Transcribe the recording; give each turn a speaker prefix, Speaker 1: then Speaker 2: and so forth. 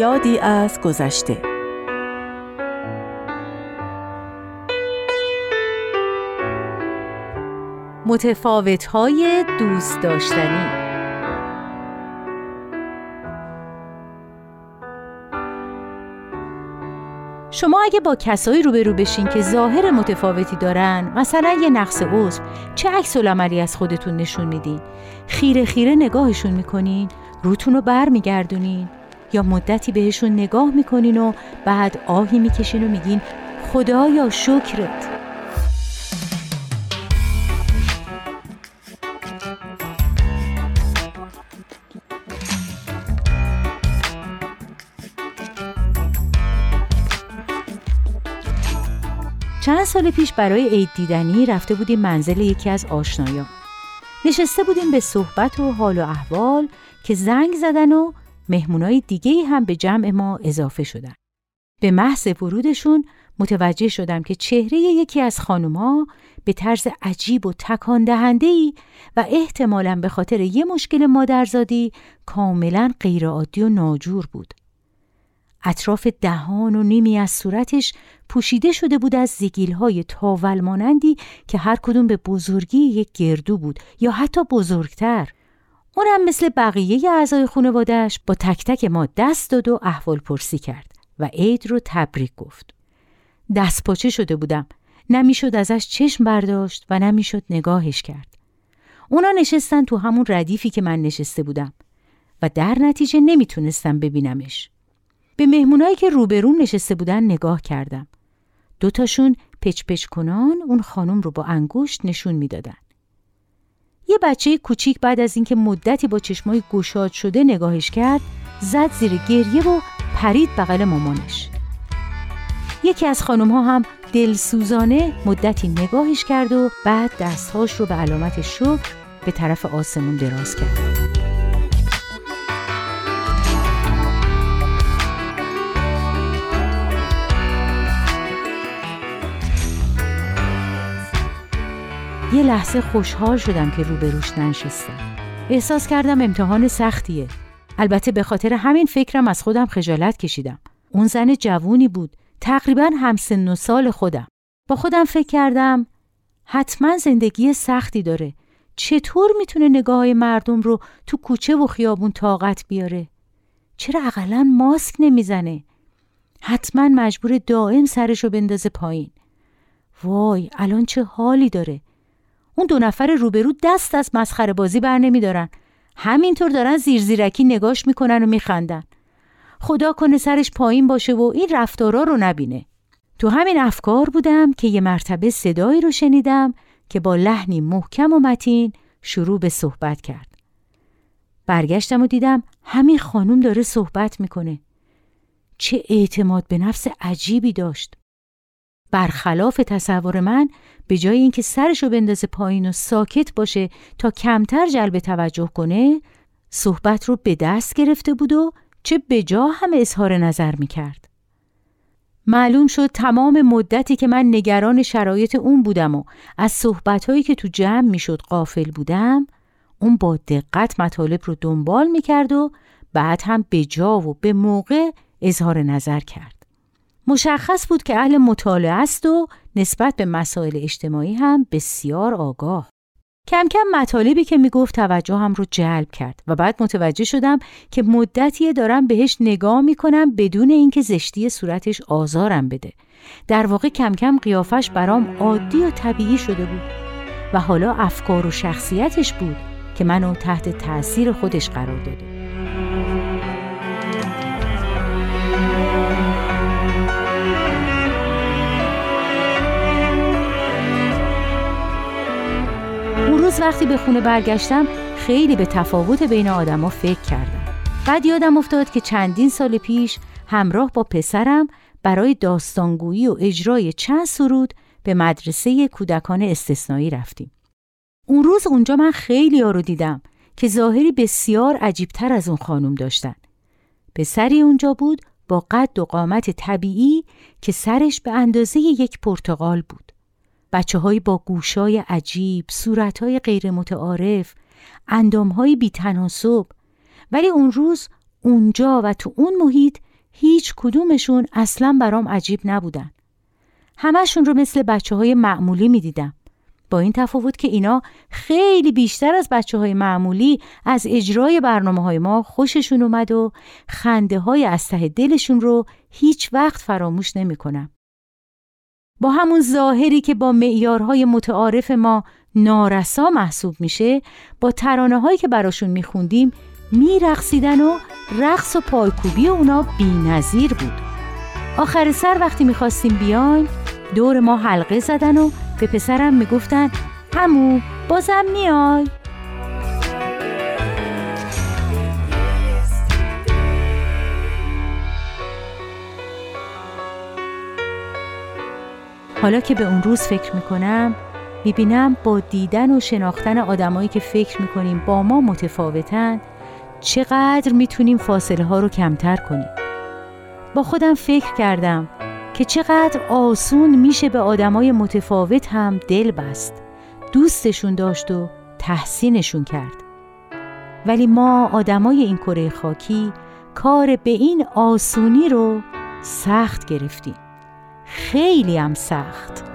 Speaker 1: یادی از گذشته. متفاوت های دوست داشتنی. شما اگه با کسایی روبرو بشین که ظاهر متفاوتی دارن مثلا یه نقص عضو چه عکس عملی از خودتون نشون میدین؟ خیره خیره نگاهشون می‌کنین؟ روتون رو بر میگردونین یا مدتی بهشون نگاه می‌کنین و بعد آهی می‌کشین و میگین خدایا شکرت. چند سال پیش برای عید دیدنی رفته بودیم منزل یکی از آشنایان. نشسته بودیم به صحبت و حال و احوال که زنگ زدن و مهمونای دیگه هم به جمع ما اضافه شدن. به محض ورودشون متوجه شدم که چهره یکی از خانوما به طرز عجیب و تکان دهنده ای و احتمالا به خاطر یه مشکل مادرزادی کاملا غیرعادی و ناجور بود. اطراف دهان و نیمی از صورتش پوشیده شده بود از زگیل های تاول مانندی که هر کدوم به بزرگی یک گردو بود یا حتی بزرگتر. اونم مثل بقیه اعضای خانوادهش با تک تک ما دست داد و احوال پرسی کرد و عید رو تبریک گفت. دست پاچه شده بودم. نمی‌شد ازش چشم برداشت و نمی‌شد نگاهش کرد. اونا نشستن تو همون ردیفی که من نشسته بودم و در نتیجه نمی‌تونستم ببینمش. به مهمونایی که روبرون نشسته بودن نگاه کردم. دوتاشون پچ پچ کنان اون خانم رو با انگشت نشون می‌دادن. یه بچه کوچیک بعد از اینکه مدتی با چشمای گشاد شده نگاهش کرد زد زیر گریه و پرید بغل مامانش. یکی از خانم ها هم دلسوزانه مدتی نگاهش کرد و بعد دستهاش رو به علامت شکر به طرف آسمون دراز کرد. یه لحظه خوشحال شدم که روبروش ننشستم. احساس کردم امتحان سختیه. البته به خاطر همین فکرم از خودم خجالت کشیدم. اون زن جوونی بود. تقریبا همسن و سال خودم. با خودم فکر کردم حتما زندگی سختی داره. چطور می‌تونه نگاه مردم رو تو کوچه و خیابون طاقت بیاره؟ چرا اقلا ماسک نمی‌زنه؟ حتما مجبور دائم سرشو بندازه پایین. وای الان چه حالی داره؟ اون دو نفر روبرو دست از مسخره بازی بر نمیدارن. همینطور دارن زیر زیرکی نگاش می‌کنن و میخندن. خدا کنه سرش پایین باشه و این رفتارا رو نبینه. تو همین افکار بودم که یه مرتبه صدایی رو شنیدم که با لحنی محکم و متین شروع به صحبت کرد. برگشتم و دیدم همین خانوم داره صحبت می‌کنه. چه اعتماد به نفس عجیبی داشت. برخلاف تصور من به جای اینکه سرشو بندازه پایین و ساکت باشه تا کمتر جلب توجه کنه صحبت رو به دست گرفته بود و چه به جا هم اظهار نظر می کرد. معلوم شد تمام مدتی که من نگران شرایط اون بودم و از صحبتهایی که تو جمع می شد قافل بودم اون با دقت مطالب رو دنبال می کرد و بعد هم به جا و به موقع اظهار نظر کرد. مشخص بود که اهل مطالعه است و نسبت به مسائل اجتماعی هم بسیار آگاه. کم کم مطالبی که می‌گفت توجهم رو جلب کرد و بعد متوجه شدم که مدتی دارم بهش نگاه می‌کنم بدون اینکه زشتی صورتش آزارم بده. در واقع کم کم قیافش برام عادی و طبیعی شده بود و حالا افکار و شخصیتش بود که منو تحت تأثیر خودش قرار داده. وقتی به خونه برگشتم خیلی به تفاوت بین آدما فکر کردم بعد یادم افتاد که چندین سال پیش همراه با پسرم برای داستانگویی و اجرای چند سرود به مدرسه کودکان استثنایی رفتیم. اون روز اونجا من خیلی ها رو دیدم که ظاهری بسیار عجیبتر از اون خانم داشتن. پسری اونجا بود با قد و قامت طبیعی که سرش به اندازه یک پرتغال بود. بچه های با گوشای عجیب، صورت های غیر متعارف، اندام های بیتناسب ولی اون روز اونجا و تو اون محیط هیچ کدومشون اصلا برام عجیب نبودن. همشون رو مثل بچه های معمولی می دیدم. با این تفاوت که اینا خیلی بیشتر از بچه های معمولی از اجرای برنامه های ما خوششون اومد و خنده های از ته دلشون رو هیچ وقت فراموش نمی‌کنم. با همون ظاهری که با معیارهای متعارف ما نارسا محسوب میشه با ترانه هایی که براشون میخوندیم میرقصیدن و رقص و پایکوبی اونا نظیر بود. آخر سر وقتی می‌خواستیم بیایم دور ما حلقه زدن و به پسرم می‌گفتن همو بازم میای؟ حالا که به اون روز فکر می‌کنم می‌بینم با دیدن و شناختن آدمایی که فکر می‌کنیم با ما متفاوتن چقدر می‌تونیم فاصله ها رو کمتر کنیم. با خودم فکر کردم که چقدر آسون میشه به آدمای متفاوت هم دل بست دوستشون داشت و تحسینشون کرد. ولی ما آدمای این کره خاکی کار به این آسونی رو سخت گرفتیم. خیلی هم سخت.